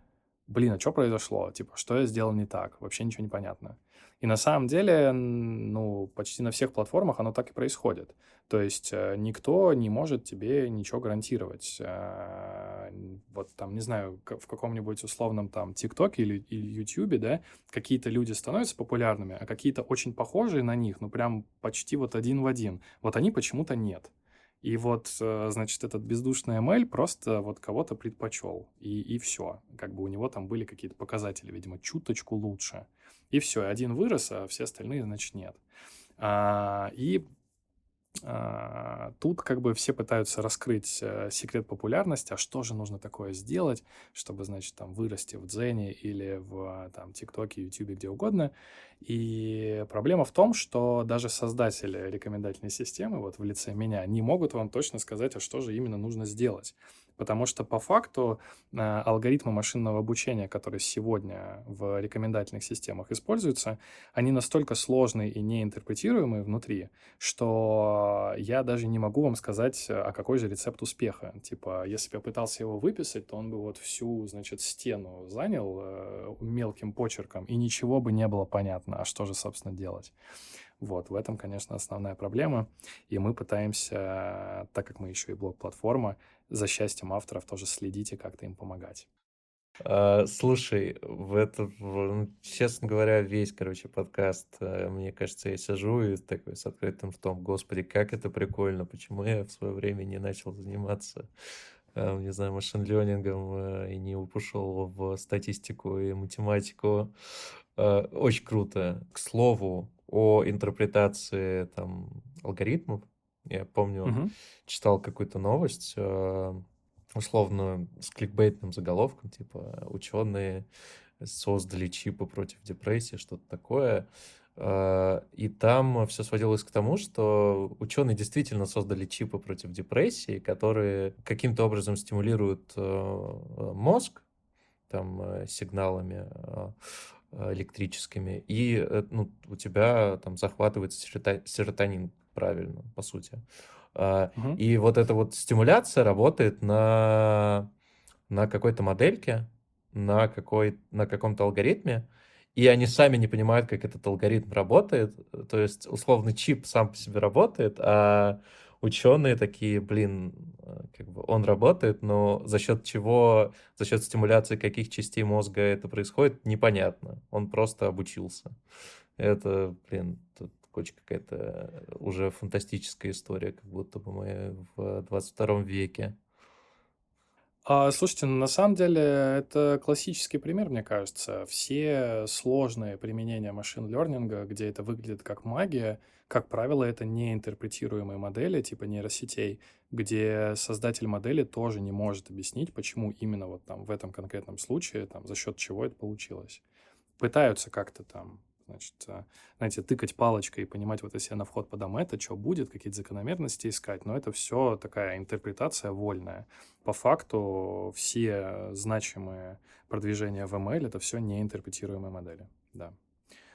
блин, а что произошло? Типа, что я сделал не так? Вообще ничего не понятно. И на самом деле, ну, почти на всех платформах оно так и происходит. То есть э, никто не может тебе ничего гарантировать. Э, вот там, не знаю, в каком-нибудь условном там ТикТоке или, или Ютьюбе, да, какие-то люди становятся популярными, а какие-то очень похожие на них, ну, прям почти вот один в один. Вот они почему-то нет. И вот, э, значит, этот бездушный ML просто вот кого-то предпочел. И, и все. Как бы у него там были какие-то показатели, видимо, чуточку лучше. И все, один вырос, а все остальные, значит, нет. А, и тут как бы все пытаются раскрыть э, секрет популярности, а что же нужно такое сделать, чтобы, значит, там вырасти в Дзене или в там ТикТоке, Ютубе, где угодно. И проблема в том, что даже создатели рекомендательной системы, вот в лице меня, не могут вам точно сказать, а что же именно нужно сделать. Потому что по факту э, алгоритмы машинного обучения, которые сегодня в рекомендательных системах используются, они настолько сложные и неинтерпретируемые внутри, что я даже не могу вам сказать, а какой же рецепт успеха. Типа, если бы я пытался его выписать, то он бы вот всю, значит, стену занял э, мелким почерком, и ничего бы не было понятно, а что же, собственно, делать. Вот, в этом, конечно, основная проблема. И мы пытаемся, так как мы еще и блок-платформа, за счастьем авторов тоже следить и как-то им помогать. А, слушай, в это, в, ну, честно говоря, весь, короче, подкаст, э, мне кажется, я сижу и такой с открытым ртом, господи, как это прикольно, почему я в свое время не начал заниматься, э, не знаю, машин-ленингом э, и не ушел в статистику и математику. Очень круто. К слову, о интерпретации там алгоритмов, я помню, угу. читал какую-то новость, э, условно, с кликбейтным заголовком, типа «Ученые создали чипы против депрессии», что-то такое. Э, и там все сводилось к тому, что ученые действительно создали чипы против депрессии, которые каким-то образом стимулируют э, мозг, там, сигналами электрическими, и ну, у тебя там захватывается серотонин, правильно, по сути. Угу. И вот эта вот стимуляция работает на, на какой-то модельке, на, какой, на каком-то алгоритме, и они сами не понимают, как этот алгоритм работает. То есть, условно, чип сам по себе работает, а ученые такие, блин, э, как бы он работает, но за счет чего, за счет стимуляции каких частей мозга это происходит, непонятно. Он просто обучился. Это, блин, тут очень какая-то э, уже фантастическая история, как будто бы мы в 22 веке. А, слушайте, ну, на самом деле это классический пример, мне кажется. Все сложные применения машин-лернинга, где это выглядит как магия, как правило, это неинтерпретируемые модели типа нейросетей, где создатель модели тоже не может объяснить, почему именно вот там в этом конкретном случае, там, за счет чего это получилось. Пытаются как-то там Значит, э, знаете, тыкать палочкой и понимать, вот если я на вход подам это, что будет, какие-то закономерности искать. Но это все такая интерпретация вольная. По факту все значимые продвижения в ML — это все неинтерпретируемые модели. Да.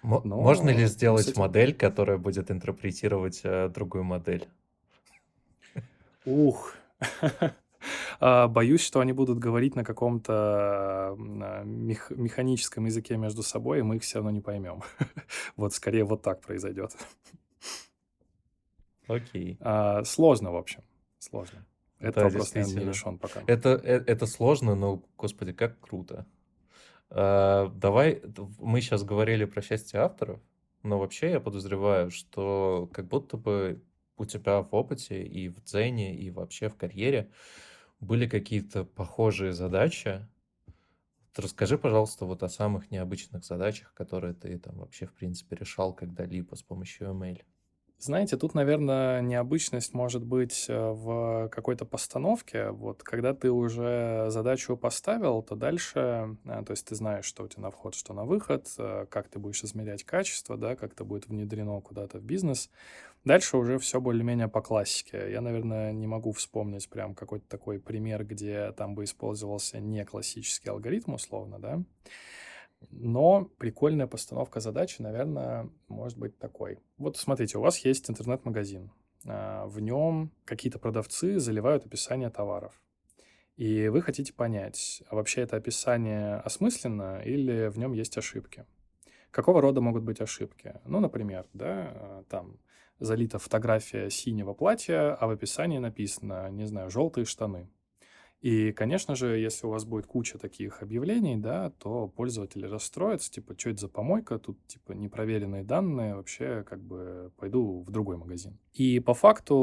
Но Можно ли сделать этим... модель, которая будет интерпретировать э, другую модель? Ух, А, *laughs* боюсь, что они будут говорить на каком-то мех- механическом языке между собой, и мы их все равно не поймем. *laughs* Вот скорее вот так произойдет. Окей. А, сложно, в общем. Сложно. Это Да, вопрос, наверное, не решен пока. Это, э- это сложно, но, господи, как круто. А, Давай, мы сейчас говорили про счастье авторов, но вообще я подозреваю, что как будто бы у тебя в опыте и в дзене, и вообще в карьере были какие-то похожие задачи. Расскажи, пожалуйста, вот о самых необычных задачах, которые ты там вообще, в принципе, решал когда-либо с помощью ML. Знаете, тут, наверное, необычность может быть э, в какой-то постановке. Вот когда ты уже задачу поставил, то дальше, э, то есть ты знаешь, что у тебя на вход, что на выход, э, как ты будешь измерять качество, да, как это будет внедрено куда-то в бизнес. Дальше уже все более-менее по классике. Я, наверное, не могу вспомнить прям какой-то такой пример, где там бы использовался не классический алгоритм, условно, да. Но прикольная постановка задачи, наверное, может быть такой. Вот смотрите, у вас есть интернет-магазин. А, в нем какие-то продавцы заливают описание товаров. И вы хотите понять, а вообще это описание осмысленно или в нем есть ошибки? Какого рода могут быть ошибки? Ну, например, да, а, там залита фотография синего платья, а в описании написано, не знаю, желтые штаны. И, конечно же, если у вас будет куча таких объявлений, да, то пользователи расстроятся, типа, что это за помойка, тут, типа, непроверенные данные, вообще, как бы, пойду в другой магазин. И по факту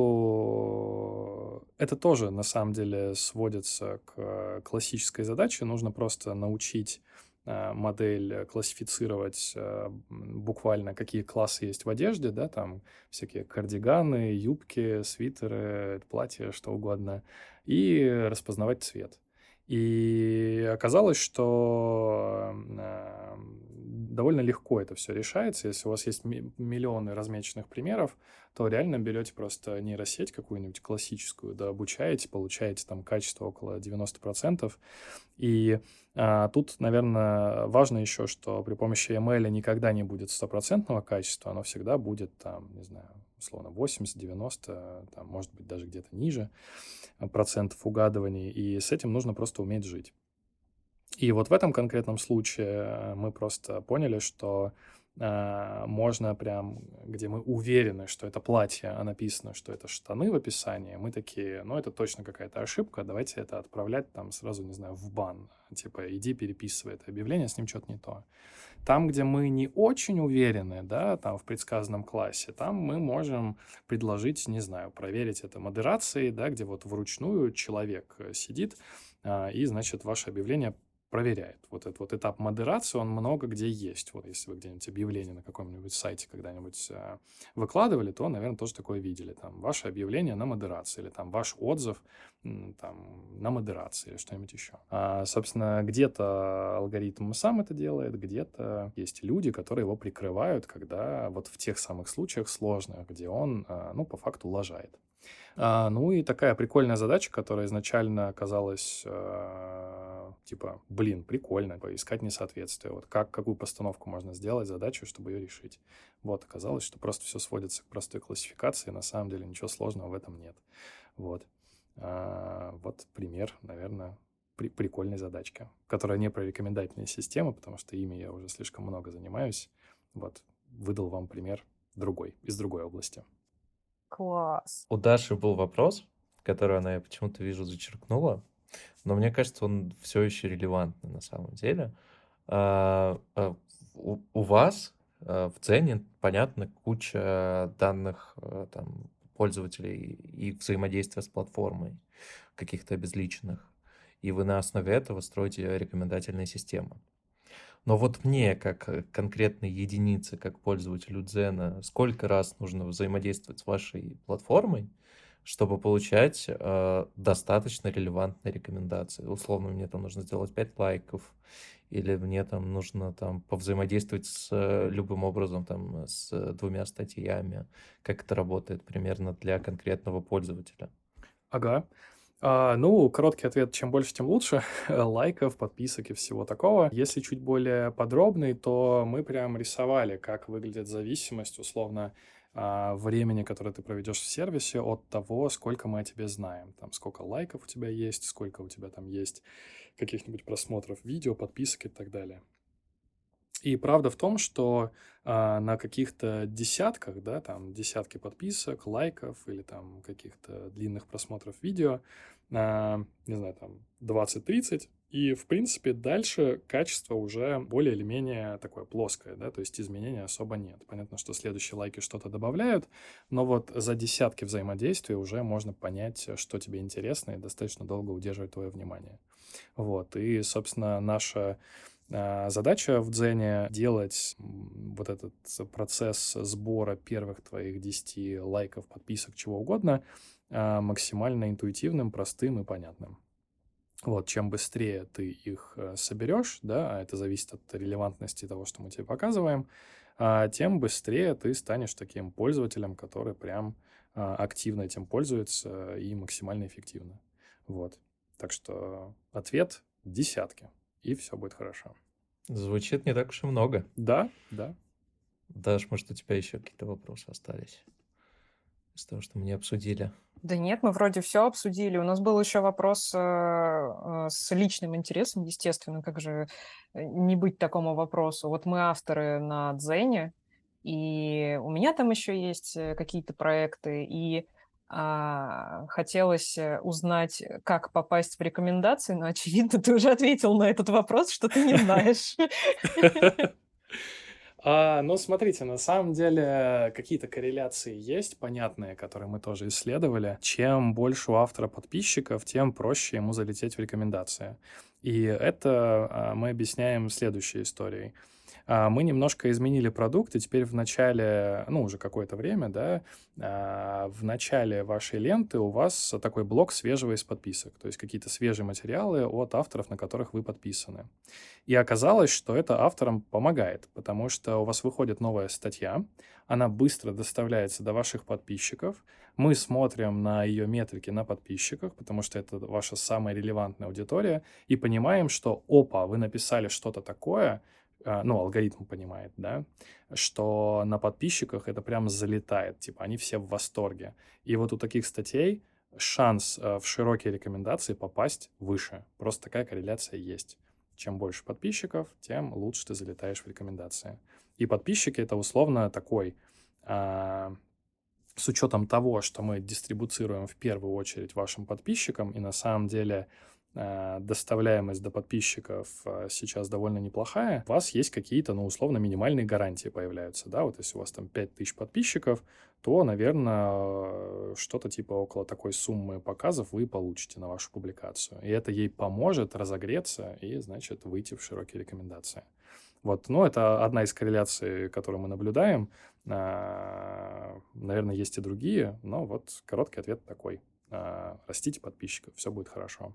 это тоже, на самом деле, сводится к классической задаче. Нужно просто научить модель классифицировать а, буквально, какие классы есть в одежде, да, там всякие кардиганы, юбки, свитеры, платья, что угодно, и распознавать цвет. И оказалось, что э, довольно легко это все решается. Если у вас есть миллионы размеченных примеров, то реально берете просто нейросеть какую-нибудь классическую, да, обучаете, получаете там качество около 90%. И а, тут, наверное, важно еще, что при помощи ML никогда не будет стопроцентного качества, оно всегда будет там, не знаю, условно 80-90, там, может быть, даже где-то ниже процентов угадываний, и с этим нужно просто уметь жить. И вот в этом конкретном случае э, мы просто поняли, что можно прям, где мы уверены, что это платье, а написано, что это штаны в описании, мы такие, ну, это точно какая-то ошибка, давайте это отправлять там сразу, не знаю, в бан. Типа, иди переписывай это объявление, с ним что-то не то. Там, где мы не очень уверены, да, там в предсказанном классе, там мы можем предложить, не знаю, проверить это модерацией, да, где вот вручную человек э, сидит, а, и, значит, ваше объявление проверяет. Вот этот вот этап модерации, он много где есть. Вот если вы где-нибудь объявление на каком-нибудь сайте когда-нибудь э, выкладывали, то, наверное, тоже такое видели. Там ваше объявление на модерации или там ваш отзыв там, на модерации или что-нибудь еще. А, собственно, где-то алгоритм сам это делает, где-то есть люди, которые его прикрывают, когда вот в тех самых случаях сложных, где он, э, ну, по факту лажает. А, ну и такая прикольная задача, которая изначально казалась э, типа, блин, прикольно, поискать несоответствие. Вот как, какую постановку можно сделать, задачу, чтобы ее решить. Вот, оказалось, что просто все сводится к простой классификации, на самом деле ничего сложного в этом нет. Вот. А, вот пример, наверное, при, прикольной задачки, которая не про рекомендательные системы, потому что ими я уже слишком много занимаюсь. Вот, выдал вам пример другой, из другой области. Класс. У Даши был вопрос, который она, я почему-то вижу, зачеркнула, но мне кажется, он все еще релевантный на самом деле. А, а, у, вас а, в цене, понятно, куча данных там, пользователей и взаимодействия с платформой, каких-то обезличенных. и вы на основе этого строите рекомендательные системы. Но вот мне, как э, конкретной единице, как пользователю Дзена, сколько раз нужно взаимодействовать с вашей платформой, чтобы получать э, достаточно релевантные рекомендации. Условно, мне там нужно сделать 5 лайков, или мне там нужно там повзаимодействовать с э, любым образом, там, с двумя статьями. Как это работает примерно для конкретного пользователя? Ага. А, ну, короткий ответ, чем больше, тем лучше. *laughs* Лайков, подписок и всего такого. Если чуть более подробный, то мы прям рисовали, как выглядит зависимость, условно, времени, которое ты проведешь в сервисе, от того, сколько мы о тебе знаем. Там, сколько лайков у тебя есть, сколько у тебя там есть каких-нибудь просмотров видео, подписок и так далее. И правда в том, что а, на каких-то десятках, да, там десятки подписок, лайков или там каких-то длинных просмотров видео, а, не знаю, там 20-30, и, в принципе, дальше качество уже более или менее такое плоское, да, то есть изменений особо нет. Понятно, что следующие лайки что-то добавляют, но вот за десятки взаимодействий уже можно понять, что тебе интересно и достаточно долго удерживать твое внимание. Вот, и, собственно, наша а, задача в Дзене делать вот этот процесс сбора первых твоих 10 лайков, подписок, чего угодно а, максимально интуитивным, простым и понятным. Вот, чем быстрее ты их э, соберешь, да, а это зависит от релевантности того, что мы тебе показываем, тем быстрее ты станешь таким пользователем, который прям активно этим пользуется и максимально эффективно. Вот. Так что ответ — десятки и все будет хорошо. Звучит не так уж и много. Да, да. Даш, может, у тебя еще какие-то вопросы остались из того, что мы не обсудили? Да нет, мы вроде все обсудили. У нас был еще вопрос э, э, с личным интересом, естественно, как же э, не быть такому вопросу. Вот мы авторы на Дзене, и у меня там еще есть э, какие-то проекты, и а, хотелось э, узнать, как попасть в рекомендации, но, очевидно, ты уже ответил на этот вопрос, что ты не *laughs* знаешь. *laughs* А, ну, смотрите, на самом деле какие-то корреляции есть, понятные, которые мы тоже исследовали. Чем больше у автора подписчиков, тем проще ему залететь в рекомендации. И это а, мы объясняем следующей историей. А, мы немножко изменили продукт, и теперь в начале, ну, уже какое-то время, да, а, в начале вашей ленты у вас такой блок свежего из подписок, то есть какие-то свежие материалы от авторов, на которых вы подписаны. И оказалось, что это авторам помогает, потому что у вас выходит новая статья, она быстро доставляется до ваших подписчиков, мы смотрим на ее метрики на подписчиках, потому что это ваша самая релевантная аудитория, и понимаем, что, опа, вы написали что-то такое, ну, алгоритм понимает, да, что на подписчиках это прям залетает, типа они все в восторге. И вот у таких статей шанс а, в широкие рекомендации попасть выше. Просто такая корреляция есть. Чем больше подписчиков, тем лучше ты залетаешь в рекомендации. И подписчики это условно такой, а, с учетом того, что мы дистрибуцируем в первую очередь вашим подписчикам, и на самом деле Э, доставляемость до подписчиков э, сейчас довольно неплохая, у вас есть какие-то, ну, условно, минимальные гарантии появляются, да, вот если у вас там 5000 подписчиков, то, наверное, что-то типа около такой суммы показов вы получите на вашу публикацию. И это ей поможет разогреться и, значит, выйти в широкие рекомендации. Вот, ну, это одна из корреляций, которую мы наблюдаем. Э, наверное, есть и другие, но вот короткий ответ такой. Растите подписчиков, все будет хорошо.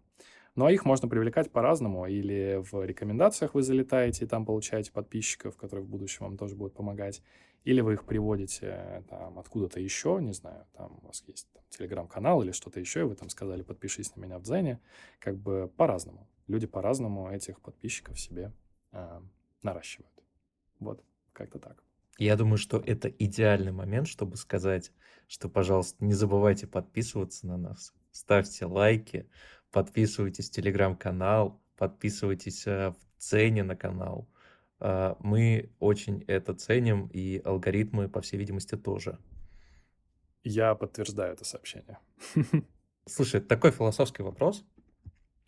Ну, а их можно привлекать по-разному. Или в рекомендациях вы залетаете и там получаете подписчиков, которые в будущем вам тоже будут помогать. Или вы их приводите там откуда-то еще, не знаю, там у вас есть там, телеграм-канал или что-то еще, и вы там сказали, подпишись на меня в Дзене. Как бы по-разному. Люди по-разному этих подписчиков себе э, наращивают. Вот, как-то так. Я думаю, что это идеальный момент, чтобы сказать, что, пожалуйста, не забывайте подписываться на нас, ставьте лайки, подписывайтесь в телеграм-канал, подписывайтесь э, в цене на канал. Э, мы очень это ценим, и алгоритмы, по всей видимости, тоже. Я подтверждаю это сообщение. Слушай, такой философский вопрос.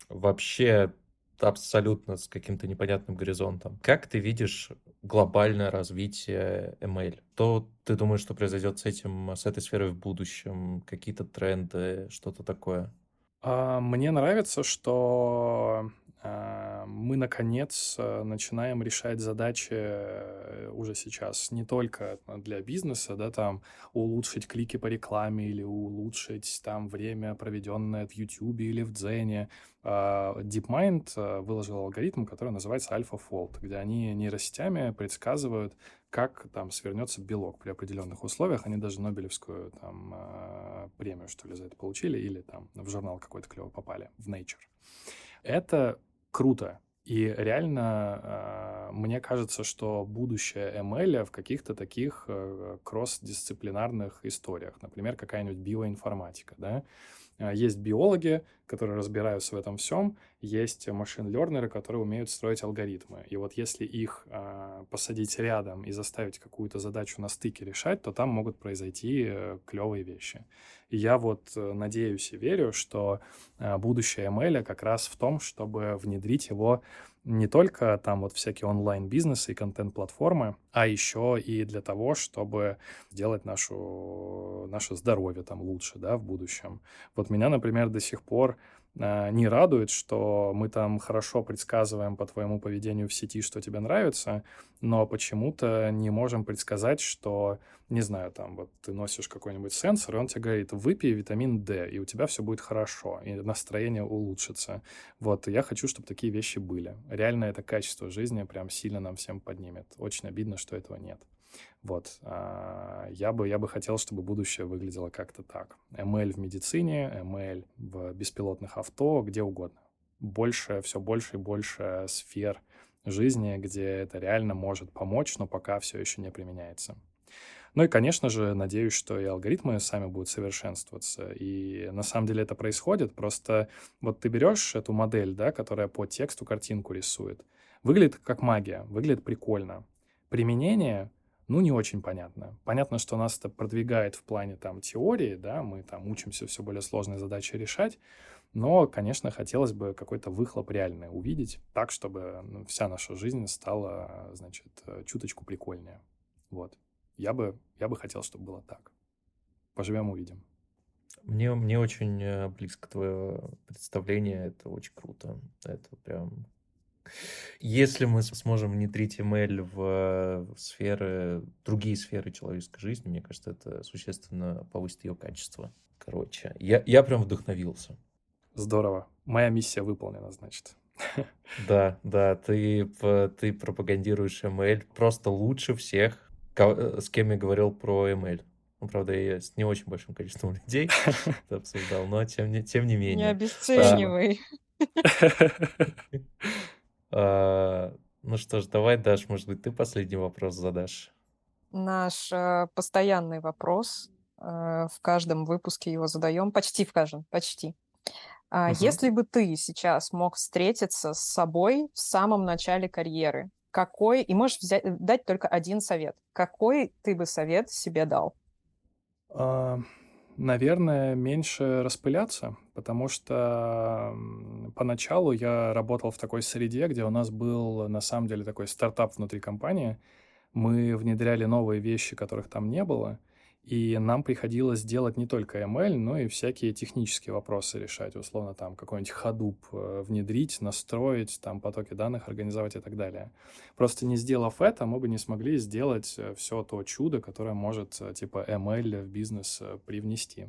Вообще абсолютно с каким-то непонятным горизонтом. Как ты видишь глобальное развитие ML? То ты думаешь, что произойдет с этим, с этой сферой в будущем? Какие-то тренды, что-то такое? А, мне нравится, что а, мы, наконец, э, начинаем решать задачи э, уже сейчас не только для бизнеса, да, там, улучшить клики по рекламе или улучшить там время, проведенное в YouTube или в Дзене. А, DeepMind э, выложил алгоритм, который называется AlphaFold, где они нейросетями предсказывают, как там свернется белок при определенных условиях. Они даже Нобелевскую там премию, что ли, за это получили, или там в журнал какой-то клево попали, в Nature. Это круто. И реально э, мне кажется, что будущее ML в каких-то таких э, кросс-дисциплинарных историях. Например, какая-нибудь биоинформатика, да, есть биологи, которые разбираются в этом всем, есть машин-лернеры, которые умеют строить алгоритмы. И вот если их э, посадить рядом и заставить какую-то задачу на стыке решать, то там могут произойти э, клевые вещи. И я вот э, надеюсь и верю, что э, будущее ML как раз в том, чтобы внедрить его не только там вот всякие онлайн-бизнесы и контент-платформы, а еще и для того, чтобы сделать нашу, наше здоровье там лучше, да, в будущем. Вот меня, например, до сих пор не радует, что мы там хорошо предсказываем по твоему поведению в сети, что тебе нравится, но почему-то не можем предсказать, что, не знаю, там вот ты носишь какой-нибудь сенсор, и он тебе говорит, выпей витамин D, и у тебя все будет хорошо, и настроение улучшится. Вот, я хочу, чтобы такие вещи были. Реально это качество жизни прям сильно нам всем поднимет. Очень обидно, что этого нет. Вот. А, я бы, я бы хотел, чтобы будущее выглядело как-то так. ML в медицине, ML в беспилотных авто, где угодно. Больше, все больше и больше сфер жизни, где это реально может помочь, но пока все еще не применяется. Ну и, конечно же, надеюсь, что и алгоритмы сами будут совершенствоваться. И на самом деле это происходит. Просто вот ты берешь эту модель, да, которая по тексту картинку рисует. Выглядит как магия, выглядит прикольно. Применение ну, не очень понятно. Понятно, что нас это продвигает в плане там теории, да, мы там учимся все более сложные задачи решать, но, конечно, хотелось бы какой-то выхлоп реальный увидеть, так, чтобы ну, вся наша жизнь стала, значит, э, чуточку прикольнее. Вот. Я бы, я бы хотел, чтобы было так. Поживем, увидим. Мне, мне очень э, близко твое представление, это очень круто. Это прям если мы сможем внедрить ML в сферы, другие сферы человеческой жизни, мне кажется, это существенно повысит ее качество. Короче, я, я прям вдохновился. Здорово. Моя миссия выполнена, значит. *laughs* Да, да, ты, ты пропагандируешь ML просто лучше всех, с кем я говорил про ML. Ну, правда, я с не очень большим количеством людей *laughs* это обсуждал, но тем не, тем не менее. Не обесценивай. *laughs* А, ну что ж, давай, Даш, может быть, ты последний вопрос задашь. Наш э, постоянный вопрос. Э, в каждом выпуске его задаем. Почти в каждом, почти. Мгм. Если бы ты сейчас мог встретиться с собой в самом начале карьеры, какой, и можешь взять, дать только один совет, какой ты бы совет себе дал? А, Наверное, меньше распыляться, потому что поначалу я работал в такой среде, где у нас был на самом деле такой стартап внутри компании. Мы внедряли новые вещи, которых там не было — и нам приходилось делать не только ML, но и всякие технические вопросы решать, условно там какой-нибудь Hadoop э, внедрить, настроить, там потоки данных организовать и так далее. Просто не сделав это, мы бы не смогли сделать э, все то чудо, которое может э, типа ML в бизнес привнести.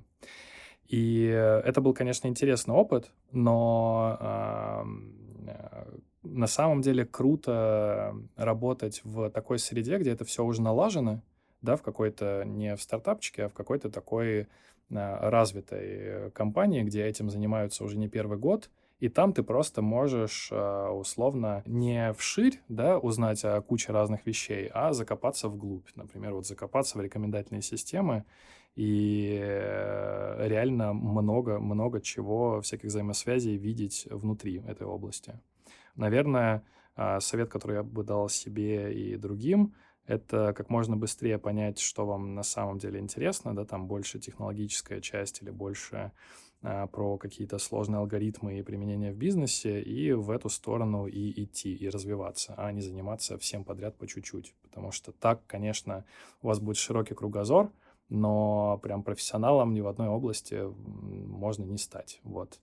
И это был, конечно, интересный опыт, но э, на самом деле круто работать в такой среде, где это все уже налажено, да, в какой-то не в стартапчике, а в какой-то такой развитой компании, где этим занимаются уже не первый год, и там ты просто можешь условно не вширь, да, узнать о куче разных вещей, а закопаться вглубь. Например, вот закопаться в рекомендательные системы и э, реально много-много чего, всяких взаимосвязей видеть внутри этой области. Наверное, а, совет, который я бы дал себе и другим — это как можно быстрее понять, что вам на самом деле интересно, да, там больше технологическая часть или больше а, про какие-то сложные алгоритмы и применения в бизнесе, и в эту сторону и идти, и развиваться, а не заниматься всем подряд по чуть-чуть. Потому что так, конечно, у вас будет широкий кругозор, но прям профессионалом ни в одной области можно не стать. Вот.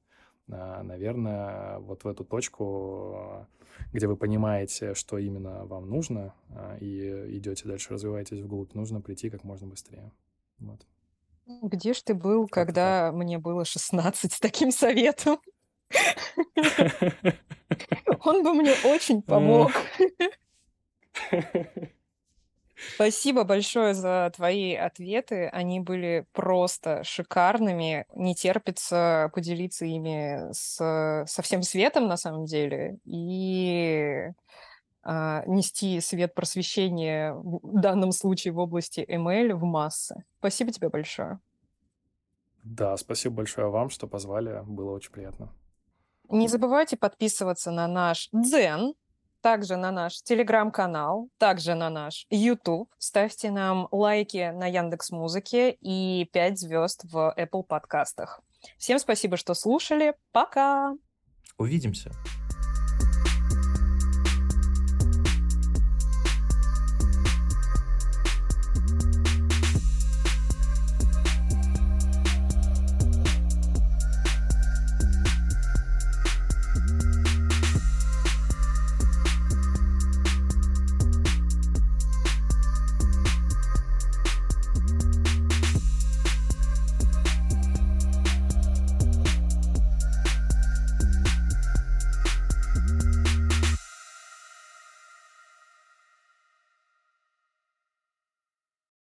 А, наверное, вот в эту точку, где вы понимаете, что именно вам нужно, а, и идете дальше, развиваетесь вглубь, нужно прийти как можно быстрее. Вот. Где ж ты был, как когда так. мне было 16 с таким советом? *laughs* Он бы мне очень помог. *laughs* *laughs* Спасибо большое за твои ответы. Они были просто шикарными. Не терпится поделиться ими с, со всем светом, на самом деле. И а, нести свет просвещения в данном случае в области ML в массы. Спасибо тебе большое. Да, спасибо большое вам, что позвали. Было очень приятно. Не забывайте подписываться на наш Дзен, также на наш телеграм-канал, также на наш YouTube. Ставьте нам лайки на Яндекс Музыке и 5 звезд в Apple подкастах. Всем спасибо, что слушали. Пока! Увидимся!